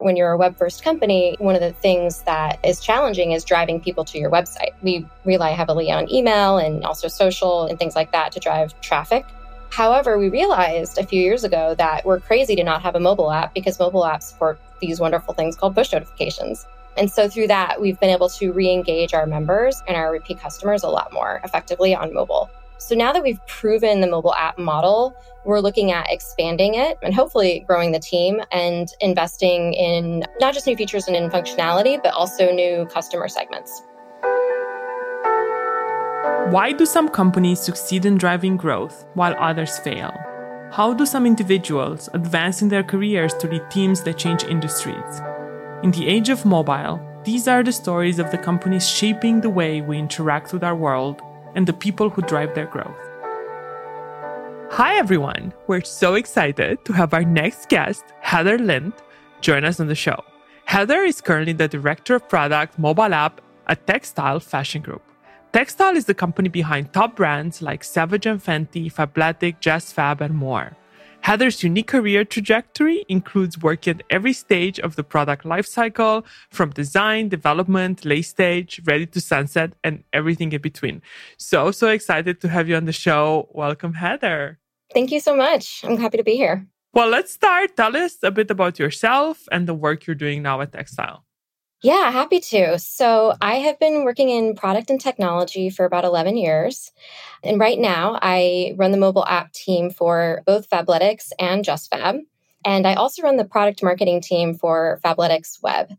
when you're a web first company, one of the things that is challenging is driving people to your website. We rely heavily on email and also social and things like that to drive traffic. However, we realized a few years ago that we're crazy to not have a mobile app because mobile apps support these wonderful things called push notifications. And so through that, we've been able to re engage our members and our repeat customers a lot more effectively on mobile. So now that we've proven the mobile app model, we're looking at expanding it and hopefully growing the team and investing in not just new features and in functionality, but also new customer segments. Why do some companies succeed in driving growth while others fail? How do some individuals advance in their careers to lead teams that change industries? In the age of mobile, these are the stories of the companies shaping the way we interact with our world and the people who drive their growth. Hi, everyone. We're so excited to have our next guest, Heather Lind, join us on the show. Heather is currently the Director of Product Mobile App at TechStyle Fashion Group. TechStyle is the company behind top brands like Savage X Fenty, Fabletics, JustFab, and more. Heather's unique career trajectory includes working at every stage of the product lifecycle, from design, development, late stage, ready to sunset, and everything in between. So, so excited to have you on the show. Welcome, Heather. Thank you so much. I'm happy to be here. Well, let's start. Tell us a bit about yourself and the work you're doing now at TechStyle. Yeah, happy to. So, I have been working in product and technology for about 11 years. And right now, I run the mobile app team for both Fabletics and JustFab. And I also run the product marketing team for Fabletics Web.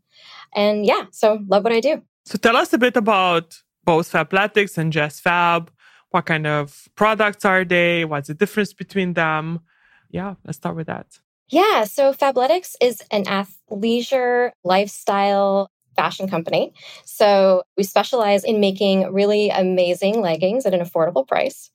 And yeah, so love what I do. So, tell us a bit about both Fabletics and JustFab. What kind of products are they? What's the difference between them? Yeah, let's start with that. Yeah, so Fabletics is an athleisure lifestyle fashion company. So we specialize in making really amazing leggings at an affordable price.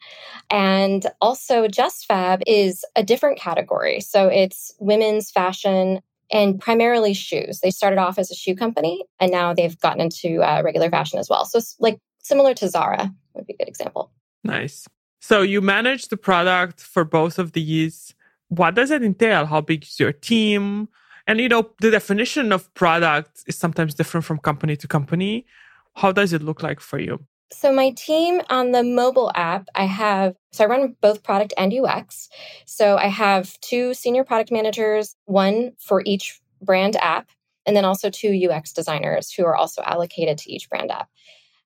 And also JustFab is a different category. So it's women's fashion and primarily shoes. They started off as a shoe company and now they've gotten into uh, regular fashion as well. So like similar to Zara would be a good example. Nice. So you manage the product for both of these what does it entail? How big is your team? And you know, the definition of product is sometimes different from company to company. How does it look like for you? So my team on the mobile app, I have so I run both product and UX. So I have two senior product managers, one for each brand app, and then also two UX designers who are also allocated to each brand app.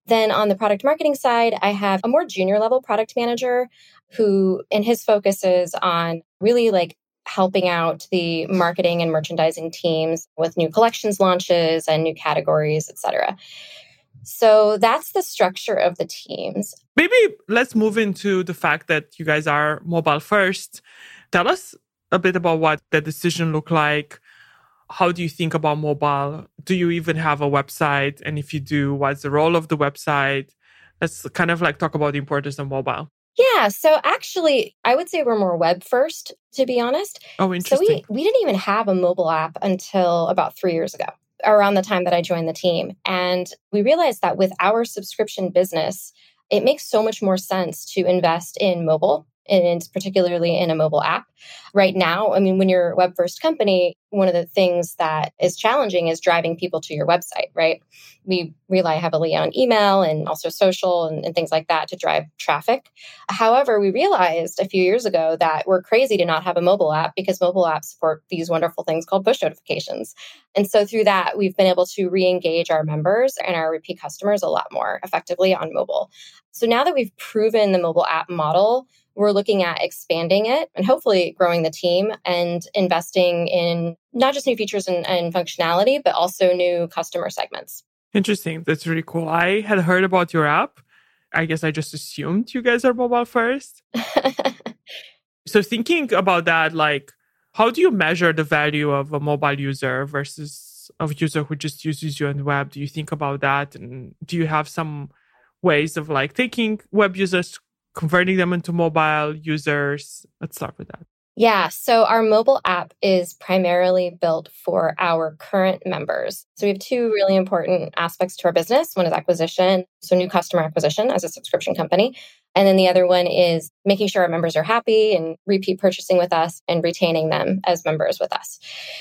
Then on the product marketing side, I have a more junior level product manager who, and his focus is on really like helping out the marketing and merchandising teams with new collections launches and new categories, et cetera. So that's the structure of the teams. Maybe let's move into the fact that you guys are mobile first. Tell us a bit about what the decision looked like how do you think about mobile? Do you even have a website? And if you do, what's the role of the website? Let's kind of like talk about the importance of mobile. Yeah. So actually, I would say we're more web first, to be honest. Oh, interesting. So we, we didn't even have a mobile app until about three years ago, around the time that I joined the team. And we realized that with our subscription business, it makes so much more sense to invest in mobile and particularly in a mobile app. Right now, I mean, when you're a web first company, one of the things that is challenging is driving people to your website, right? We rely heavily on email and also social and, and, things like that to drive traffic. However, we realized a few years ago that we're crazy to not have a mobile app because mobile apps support these wonderful things called push notifications. And so through that, we've been able to re engage our members and our repeat customers a lot more effectively on mobile. So now that we've proven the mobile app model, we're looking at expanding it and hopefully growing the team and investing in not just new features and, and, functionality, but also new customer segments. Interesting. That's really cool. I had heard about your app. I guess I just assumed you guys are mobile first. so, thinking about that, like, how do you measure the value of a mobile user versus a user who just uses you on the web? Do you think about that? And do you have some ways of like taking web users converting them into mobile users? Let's start with that. Yeah, so our mobile app is primarily built for our current members. So we have two really important aspects to our business. One is acquisition, so new customer acquisition as a subscription company. And then the other one is making sure our members are happy and repeat purchasing with us and retaining them as members with us.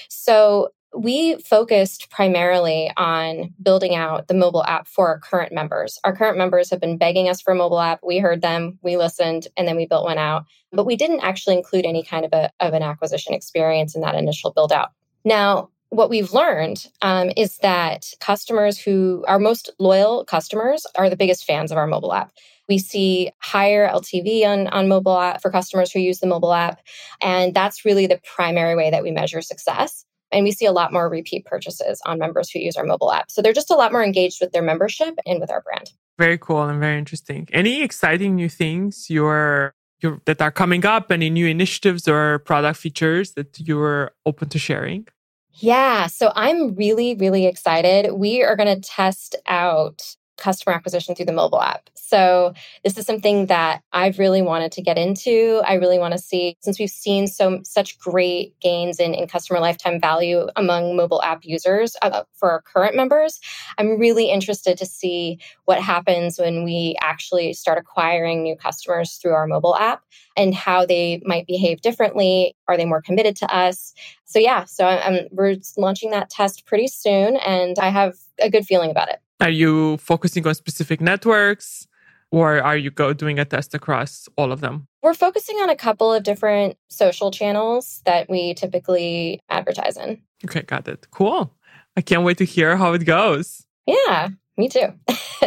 So we focused primarily on building out the mobile app for our current members. Our current members have been begging us for a mobile app. We heard them, we listened, and then we built one out. But we didn't actually include any kind of, a, of an acquisition experience in that initial build out. Now, what we've learned um, is that customers who are most loyal customers are the biggest fans of our mobile app. We see higher LTV on, on mobile app for customers who use the mobile app. And that's really the primary way that we measure success. And we see a lot more repeat purchases on members who use our mobile app. So they're just a lot more engaged with their membership and with our brand. Very cool and very interesting. Any exciting new things you're, you're that are coming up? Any new initiatives or product features that you're open to sharing? Yeah, so I'm really, really excited. We are going to test out customer acquisition through the mobile app. So this is something that I've really wanted to get into. I really want to see since we've seen so such great gains in, in customer lifetime value among mobile app users uh, for our current members. I'm really interested to see what happens when we actually start acquiring new customers through our mobile app and how they might behave differently. Are they more committed to us? So yeah, so I'm, we're launching that test pretty soon, and I have a good feeling about it. Are you focusing on specific networks or are you go doing a test across all of them? We're focusing on a couple of different social channels that we typically advertise in. Okay, got it. Cool. I can't wait to hear how it goes. Yeah, me too.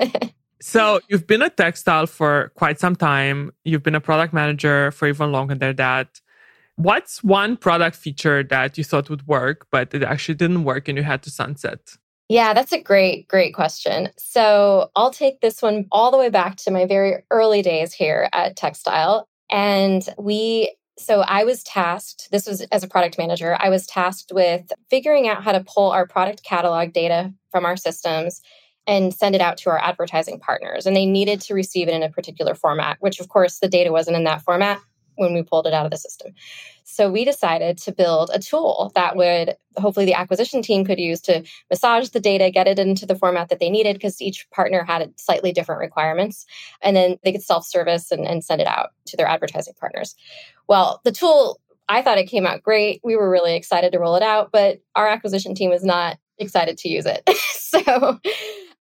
so, you've been at TechStyle for quite some time. You've been a product manager for even longer than that. What's one product feature that you thought would work, but it actually didn't work and you had to sunset? Yeah, that's a great, great question. So I'll take this one all the way back to my very early days here at TechStyle. And we, so I was tasked, this was as a product manager, I was tasked with figuring out how to pull our product catalog data from our systems and send it out to our advertising partners. And they needed to receive it in a particular format, which of course the data wasn't in that format when we pulled it out of the system. So we decided to build a tool that would hopefully the acquisition team could use to massage the data, get it into the format that they needed because each partner had slightly different requirements. And then they could self service and, and send it out to their advertising partners. Well, the tool, I thought it came out great. We were really excited to roll it out, but our acquisition team was not excited to use it. so,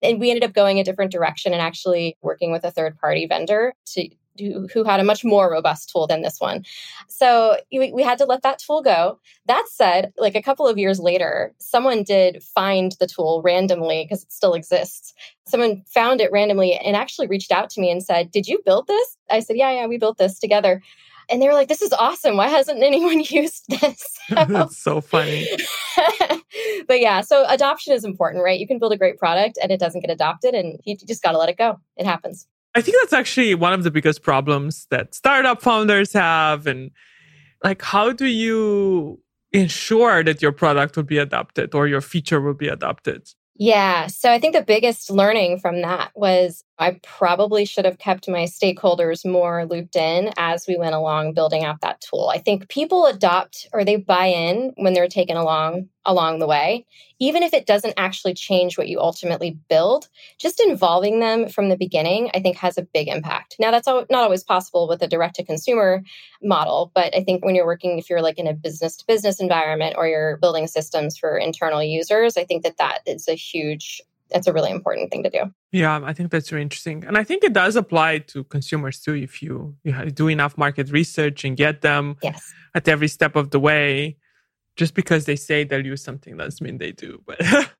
and we ended up going a different direction and actually working with a third party vendor to who, who had a much more robust tool than this one. So we, we had to let that tool go. That said, like a couple of years later, someone did find the tool randomly because it still exists. Someone found it randomly and actually reached out to me and said, Did you build this? I said, Yeah, yeah, we built this together. And they were like, this is awesome. Why hasn't anyone used this? That's so funny. but yeah, so adoption is important, right? You can build a great product and it doesn't get adopted and you just got to let it go. It happens. I think that's actually one of the biggest problems that startup founders have. And like, how do you ensure that your product will be adopted or your feature will be adopted? Yeah. So I think the biggest learning from that was I probably should have kept my stakeholders more looped in as we went along building out that tool. I think people adopt or they buy in when they're taken along along the way, even if it doesn't actually change what you ultimately build. Just involving them from the beginning, I think, has a big impact. Now, that's not always possible with a direct to consumer model, but I think when you're working, if you're like in a business to business environment or you're building systems for internal users, I think that that is a huge that's a really important thing to do. Yeah, I think that's really interesting. And I think it does apply to consumers too. If you, you do enough market research and get them yes. at every step of the way, just because they say they'll use something doesn't mean they do. But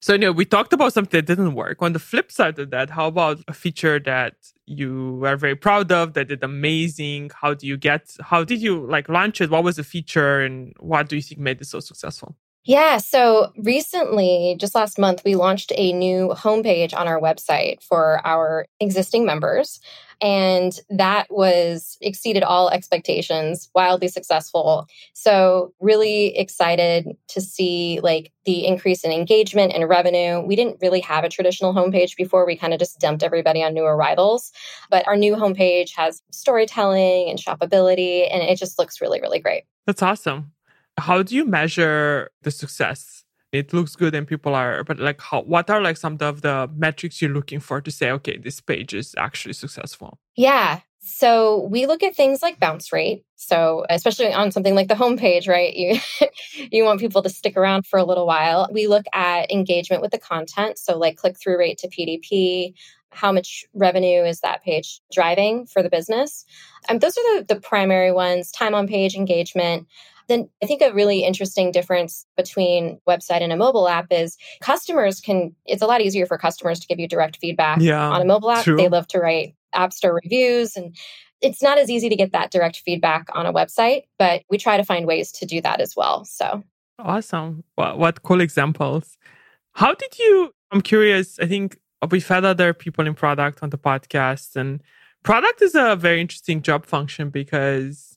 so, you know, we talked about something that didn't work. On the flip side of that, how about a feature that you are very proud of that did amazing? How do you get, how did you like launch it? What was the feature and what do you think made it so successful? Yeah. So recently, just last month, we launched a new homepage on our website for our existing members. And that was exceeded all expectations, wildly successful. So, really excited to see like the increase in engagement and revenue. We didn't really have a traditional homepage before. We kind of just dumped everybody on new arrivals. But our new homepage has storytelling and shoppability, and it just looks really, really great. That's awesome how do you measure the success? It looks good and people are, but like, how, what are like some of the metrics you're looking for to say, okay, this page is actually successful? Yeah. So we look at things like bounce rate. So especially on something like the homepage, right? You you want people to stick around for a little while. We look at engagement with the content, so like click through rate to PDP, how much revenue is that page driving for the business. Um, those are the, the primary ones. Time on page engagement. Then I think a really interesting difference between website and a mobile app is customers can, it's a lot easier for customers to give you direct feedback yeah, on a mobile app. true. They love to write app store reviews and it's not as easy to get that direct feedback on a website, but we try to find ways to do that as well. So Awesome. What, what cool examples. How did you, I'm curious, I think we've had other people in product on the podcast and product is a very interesting job function because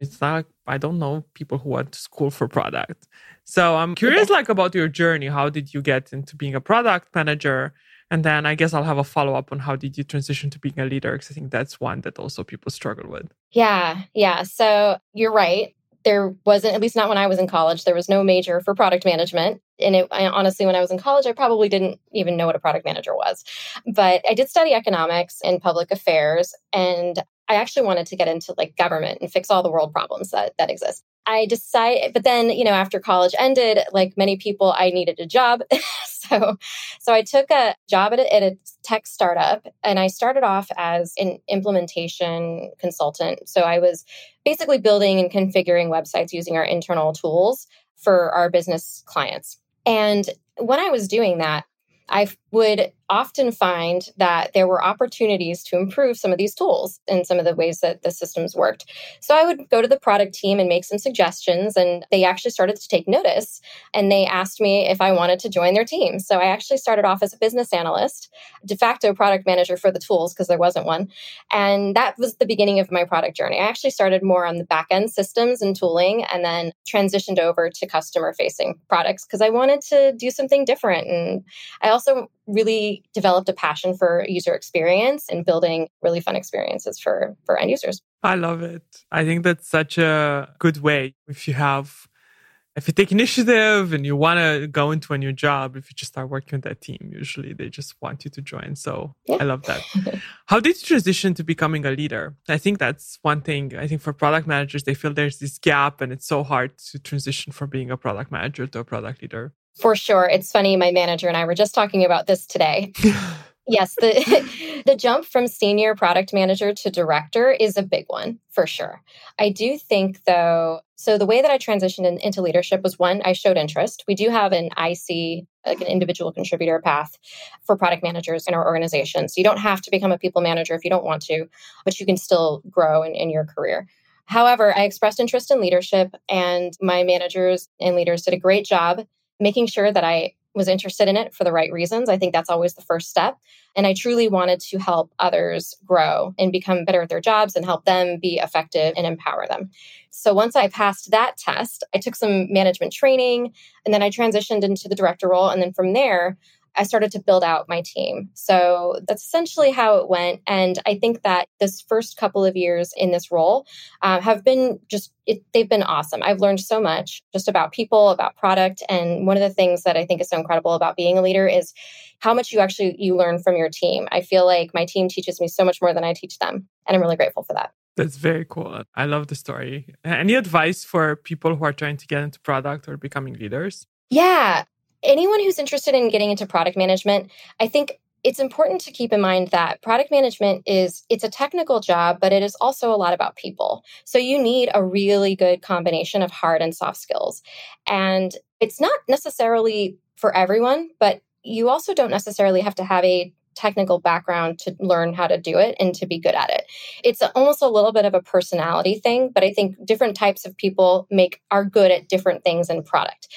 it's not I don't know people who went to school for product. So I'm curious like about your journey. How did you get into being a product manager? And then I guess I'll have a follow up on how did you transition to being a leader? Because I think that's one that also people struggle with. Yeah, yeah. So you're right. There wasn't, at least not when I was in college, there was no major for product management. And it, I, honestly, when I was in college, I probably didn't even know what a product manager was. But I did study economics and public affairs. And I actually wanted to get into like government and fix all the world problems that, that exist. I decided, but then, you know, after college ended, like many people, I needed a job. so, so I took a job at a, at a tech startup and I started off as an implementation consultant. So I was basically building and configuring websites using our internal tools for our business clients. And when I was doing that, I would often find that there were opportunities to improve some of these tools and some of the ways that the systems worked. So I would go to the product team and make some suggestions, and they actually started to take notice. And they asked me if I wanted to join their team. So I actually started off as a business analyst, de facto product manager for the tools because there wasn't one. And that was the beginning of my product journey. I actually started more on the back end systems and tooling and then transitioned over to customer facing products because I wanted to do something different. And I also really developed a passion for user experience and building really fun experiences for for end users. I love it. I think that's such a good way if you have if you take initiative and you want to go into a new job, if you just start working with that team, usually they just want you to join. So yeah. I love that. How did you transition to becoming a leader? I think that's one thing. I think for product managers, they feel there's this gap and it's so hard to transition from being a product manager to a product leader. For sure. It's funny. My manager and I were just talking about this today. yes, the the jump from senior product manager to director is a big one for sure. I do think though, so the way that I transitioned in, into leadership was one, I showed interest. We do have an IC, like an individual contributor path for product managers in our organization. So you don't have to become a people manager if you don't want to, but you can still grow in, in your career. However, I expressed interest in leadership, and my managers and leaders did a great job making sure that I was interested in it for the right reasons. I think that's always the first step. And I truly wanted to help others grow and become better at their jobs and help them be effective and empower them. So once I passed that test, I took some management training and then I transitioned into the director role. And then from there, I started to build out my team. So that's essentially how it went. And I think that this first couple of years in this role uh, have been just, it, they've been awesome. I've learned so much just about people, about product. And one of the things that I think is so incredible about being a leader is how much you actually you learn from your team. I feel like my team teaches me so much more than I teach them. And I'm really grateful for that. That's very cool. I love the story. Any advice for people who are trying to get into product or becoming leaders? Yeah, anyone who's interested in getting into product management, I think it's important to keep in mind that product management is it's a technical job but it is also a lot about people so you need a really good combination of hard and soft skills and it's not necessarily for everyone but you also don't necessarily have to have a technical background to learn how to do it and to be good at it. It's almost a little bit of a personality thing, but I think different types of people make are good at different things in product.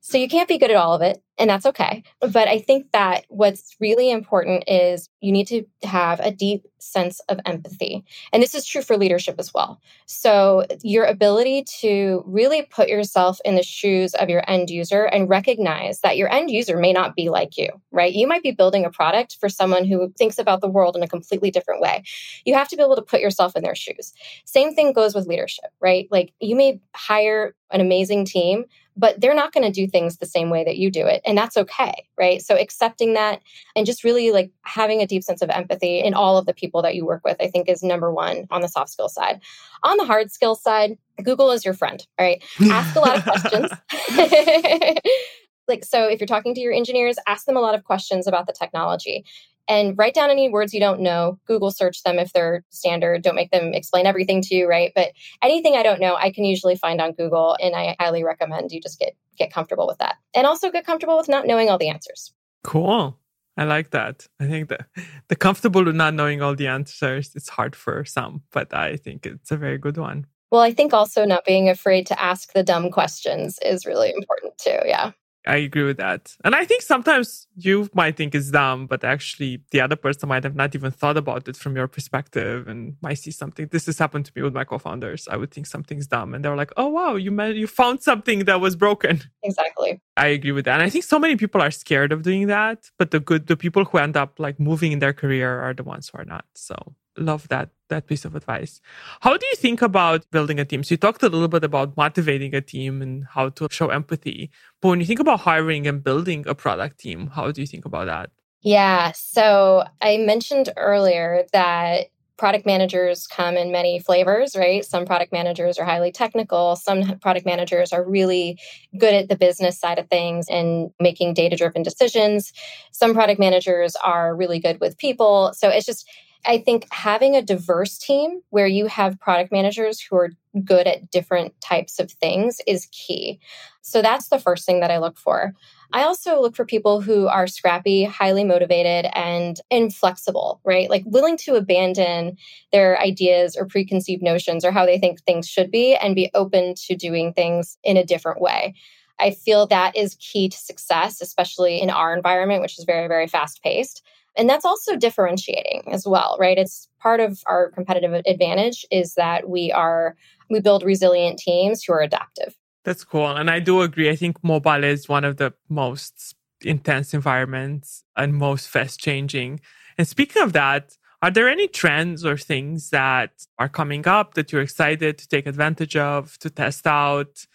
So you can't be good at all of it, and that's okay. But I think that what's really important is you need to have a deep sense of empathy. And this is true for leadership as well. So your ability to really put yourself in the shoes of your end user and recognize that your end user may not be like you, right? You might be building a product for someone who thinks about the world in a completely different way. You have to be able to put yourself in their shoes. Same thing goes with leadership, right? Like you may hire an amazing team, but they're not going to do things the same way that you do it. And that's okay. Right. So accepting that and just really like having a deep sense of empathy in all of the people that you work with, I think is number one on the soft skill side. On the hard skill side, Google is your friend. All right. Ask a lot of questions. like so if you're talking to your engineers ask them a lot of questions about the technology and write down any words you don't know. Google search them if they're standard. Don't make them explain everything to you, right? But anything I don't know, I can usually find on Google, and I highly recommend you just get get comfortable with that, and also get comfortable with not knowing all the answers. Cool. I like that. I think that the comfortable with not knowing all the answers, it's hard for some, but I think it's a very good one. Well, I think also not being afraid to ask the dumb questions is really important too. Yeah. I agree with that. And I think sometimes you might think it's dumb, but actually the other person might have not even thought about it from your perspective and might see something. This has happened to me with my co-founders. I would think something's dumb and they're like, oh wow, you met, you found something that was broken. Exactly. I agree with that. And I think so many people are scared of doing that, but the good the people who end up like moving in their career are the ones who are not. So love that that piece of advice. How do you think about building a team? So you talked a little bit about motivating a team and how to show empathy. But when you think about hiring and building a product team, how do you think about that? Yeah. So I mentioned earlier that product managers come in many flavors, right? Some product managers are highly technical. Some product managers are really good at the business side of things and making data driven decisions. Some product managers are really good with people. So it's just, I think having a diverse team where you have product managers who are good at different types of things is key. So that's the first thing that I look for. I also look for people who are scrappy, highly motivated, and inflexible, right? Like willing to abandon their ideas or preconceived notions or how they think things should be and be open to doing things in a different way. I feel that is key to success, especially in our environment, which is very, very fast paced. And that's also differentiating as well, right? It's part of our competitive advantage is that we are we build resilient teams who are adaptive. That's cool. And I do agree. I think mobile is one of the most intense environments and most fast changing. And speaking of that, are there any trends or things that are coming up that you're excited to take advantage of, to test out?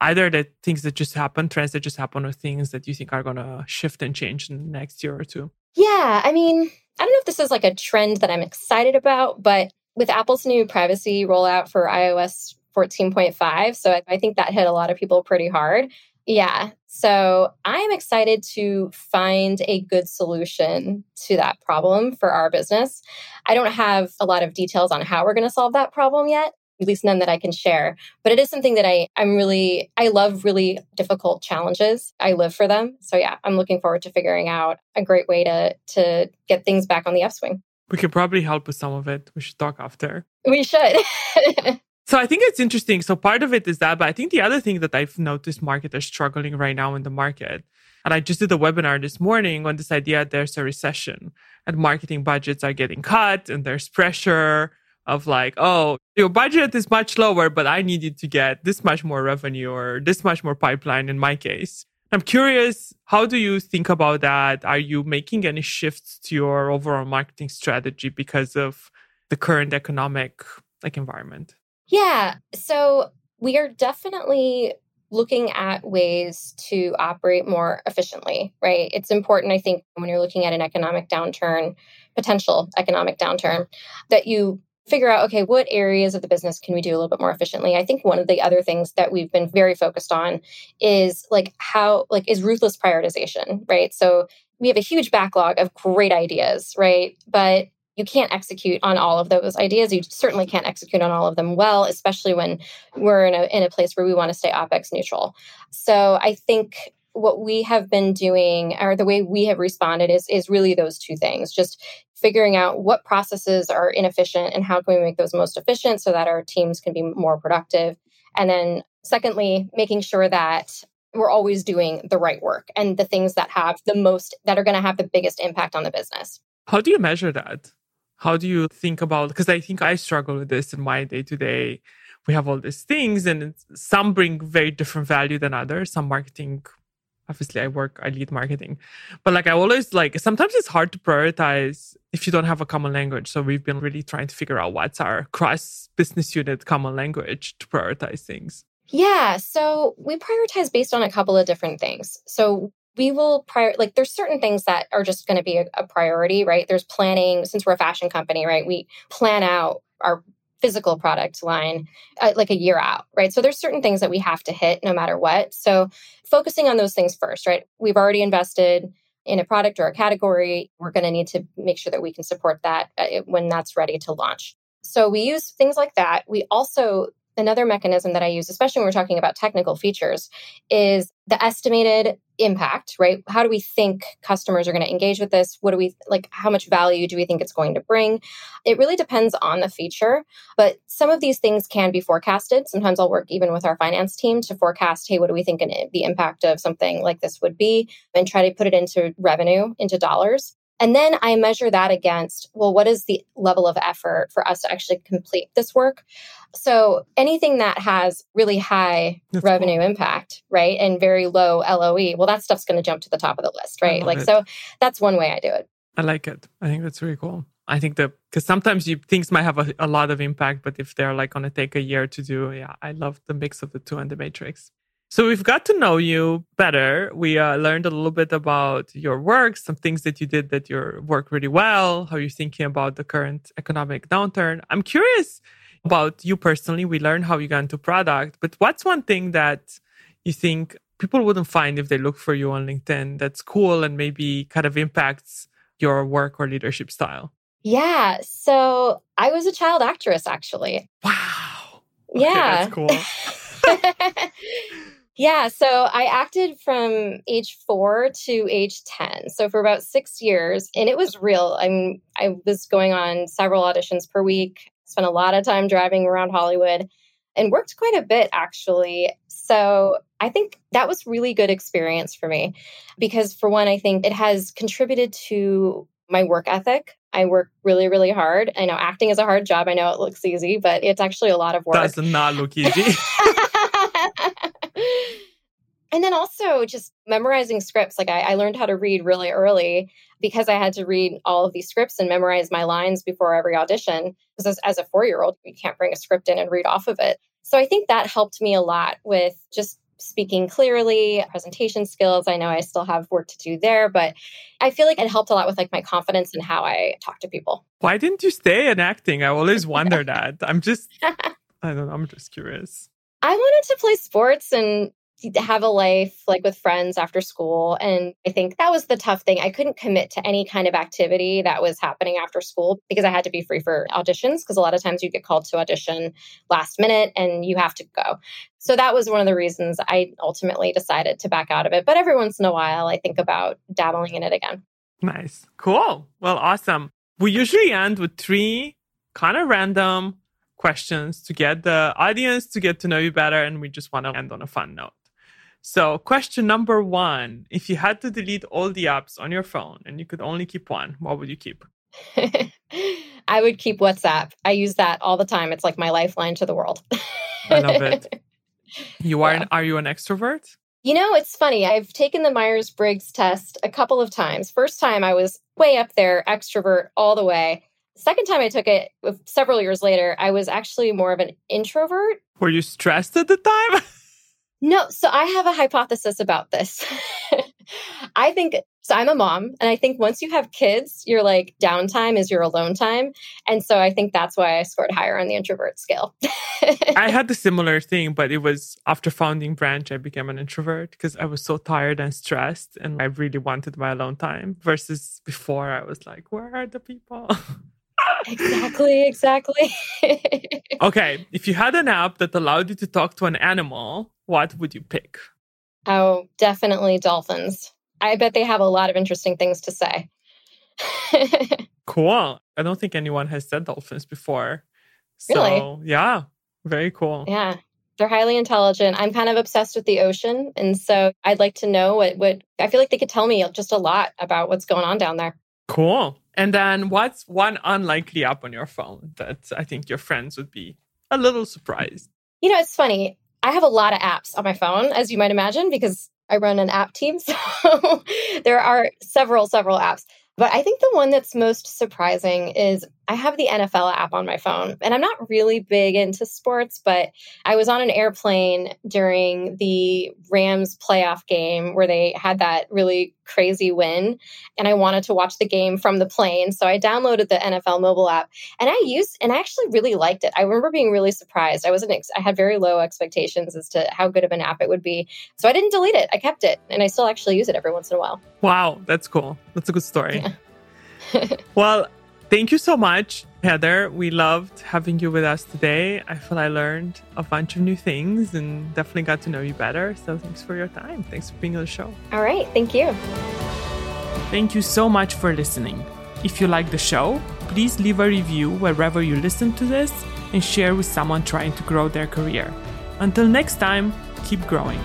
Either the things that just happen, trends that just happen, or things that you think are going to shift and change in the next year or two? Yeah, I mean, I don't know if this is like a trend that I'm excited about, but with Apple's new privacy rollout for iOS 14.5, so I think that hit a lot of people pretty hard. Yeah. So I am excited to find a good solution to that problem for our business. I don't have a lot of details on how we're going to solve that problem yet, at least none that I can share. But it is something that I, I'm really, I love really difficult challenges. I live for them. So yeah, I'm looking forward to figuring out a great way to to get things back on the upswing. We could probably help with some of it. We should talk after. We should. so I think it's interesting. So part of it is that, but I think the other thing that I've noticed marketers struggling right now in the market, and I just did a webinar this morning on this idea there's a recession and marketing budgets are getting cut and there's pressure of like, oh, your budget is much lower, but I needed to get this much more revenue or this much more pipeline in my case. I'm curious, how do you think about that? Are you making any shifts to your overall marketing strategy because of the current economic like environment? Yeah. So we are definitely looking at ways to operate more efficiently, right? It's important, I think, when you're looking at an economic downturn, potential economic downturn, that you figure out okay what areas of the business can we do a little bit more efficiently? I think one of the other things that we've been very focused on is like how like is ruthless prioritization right? So we have a huge backlog of great ideas right? But you can't execute on all of those ideas. You certainly can't execute on all of them well especially when we're in a, in a place where we want to stay opex neutral. So i think what we have been doing or the way we have responded is is really those two things just figuring out what processes are inefficient and how can we make those most efficient so that our teams can be more productive. And then, secondly, making sure that we're always doing the right work and the things that have the most, that are going to have the biggest impact on the business. How do you measure that? How do you think about, because I think I struggle with this in my day to day. We have all these things, and some bring very different value than others. Some marketing obviously I work, I lead marketing. But like I always like sometimes it's hard to prioritize if you don't have a common language. So we've been really trying to figure out what's our cross business unit common language to prioritize things. Yeah. So we prioritize based on a couple of different things. So we will prior like there's certain things that are just going to be a, a priority, right? There's planning since we're a fashion company, right? We plan out our physical product line uh, like a year out, right? So there's certain things that we have to hit no matter what. So focusing on those things first, right? We've already invested in a product or a category. We're going to need to make sure that we can support that uh, when that's ready to launch. So we use things like that. We also another mechanism that I use, especially when we're talking about technical features, is the estimated impact, right? How do we think customers are going to engage with this? What do we like? How much value do we think it's going to bring? It really depends on the feature, but some of these things can be forecasted. Sometimes I'll work even with our finance team to forecast, hey, what do we think the impact of something like this would be and try to put it into revenue, into dollars. And then I measure that against, well, what is the level of effort for us to actually complete this work? So anything that has really high that's revenue cool. impact, right, and very low LOE, well, that stuff's going to jump to the top of the list, right? Like, it. so that's one way I do it. I like it. I think that's really cool. I think that because sometimes you things might have a, a lot of impact, but if they're like going to take a year to do, yeah, I love the mix of the two and the matrix. So we've got to know you better. We uh, learned a little bit about your work, some things that you did that your work really well, how you're thinking about the current economic downturn. I'm curious about you personally. We learned how you got into product, but what's one thing that you think people wouldn't find if they look for you on LinkedIn that's cool and maybe kind of impacts your work or leadership style? Yeah. So I was a child actress, actually. Wow. Okay, yeah. That's cool. Yeah, so I acted from age four to age 10. So for about six years, and it was real. I'm I was going on several auditions per week, spent a lot of time driving around Hollywood and worked quite a bit actually. So I think that was really good experience for me because for one, I think it has contributed to my work ethic. I work really, really hard. I know acting is a hard job. I know it looks easy, but it's actually a lot of work. Does not look easy. and then also just memorizing scripts. Like I, I, learned how to read really early because I had to read all of these scripts and memorize my lines before every audition. Because as, as a four year old, you can't bring a script in and read off of it. So I think that helped me a lot with just speaking clearly, presentation skills. I know I still have work to do there, but I feel like it helped a lot with like my confidence and how I talk to people. Why didn't you stay in acting? I always wonder that. I'm just I don't know, I'm just curious. I wanted to play sports and have a life like with friends after school. And I think that was the tough thing. I couldn't commit to any kind of activity that was happening after school because I had to be free for auditions. Because a lot of times you get called to audition last minute and you have to go. So that was one of the reasons I ultimately decided to back out of it. But every once in a while, I think about dabbling in it again. Nice. Cool. Well, awesome. We usually end with three kind of random questions to get the audience to get to know you better. And we just want to end on a fun note. So, question number one If you had to delete all the apps on your phone and you could only keep one, what would you keep? I would keep WhatsApp. I use that all the time. It's like my lifeline to the world. I love it. You are yeah. an, are you an extrovert? You know, it's funny. I've taken the Myers Briggs test a couple of times. First time I was way up there, extrovert all the way. Second time I took it uh, several years later, I was actually more of an introvert. Were you stressed at the time? No, so I have a hypothesis about this. I think so. I'm a mom, and I think once you have kids, your like downtime is your alone time, and so I think that's why I scored higher on the introvert scale. I had the similar thing, but it was after founding Branch, I became an introvert because I was so tired and stressed, and I really wanted my alone time. Versus before, I was like, "Where are the people?" exactly, exactly. okay, if you had an app that allowed you to talk to an animal, what would you pick? Oh, definitely dolphins. I bet they have a lot of interesting things to say. cool. I don't think anyone has said dolphins before. So, really? yeah, very cool. Yeah. They're highly intelligent. I'm kind of obsessed with the ocean. And so I'd like to know what, what I feel like they could tell me just a lot about what's going on down there. Cool. And then what's one unlikely app on your phone that I think your friends would be a little surprised? You know, it's funny. I have a lot of apps on my phone, as you might imagine, because I run an app team. So there are several, several apps. But I think the one that's most surprising is I have the NFL app on my phone, and I'm not really big into sports, but I was on an airplane during the Rams playoff game where they had that really crazy win, and I wanted to watch the game from the plane. So I downloaded the NFL mobile app, and I used, and I actually really liked it. I remember being really surprised. I wasn't, I had very low expectations as to how good of an app it would be. So I didn't delete it. I kept it, and I still actually use it every once in a while. Wow, that's cool. That's a good story. Yeah. well, Thank you so much, Heather. We loved having you with us today. I feel I learned a bunch of new things and definitely got to know you better. So thanks for your time. Thanks for being on the show. All right. Thank you. Thank you so much for listening. If you like the show, please leave a review wherever you listen to this and share with someone trying to grow their career. Until next time, keep growing.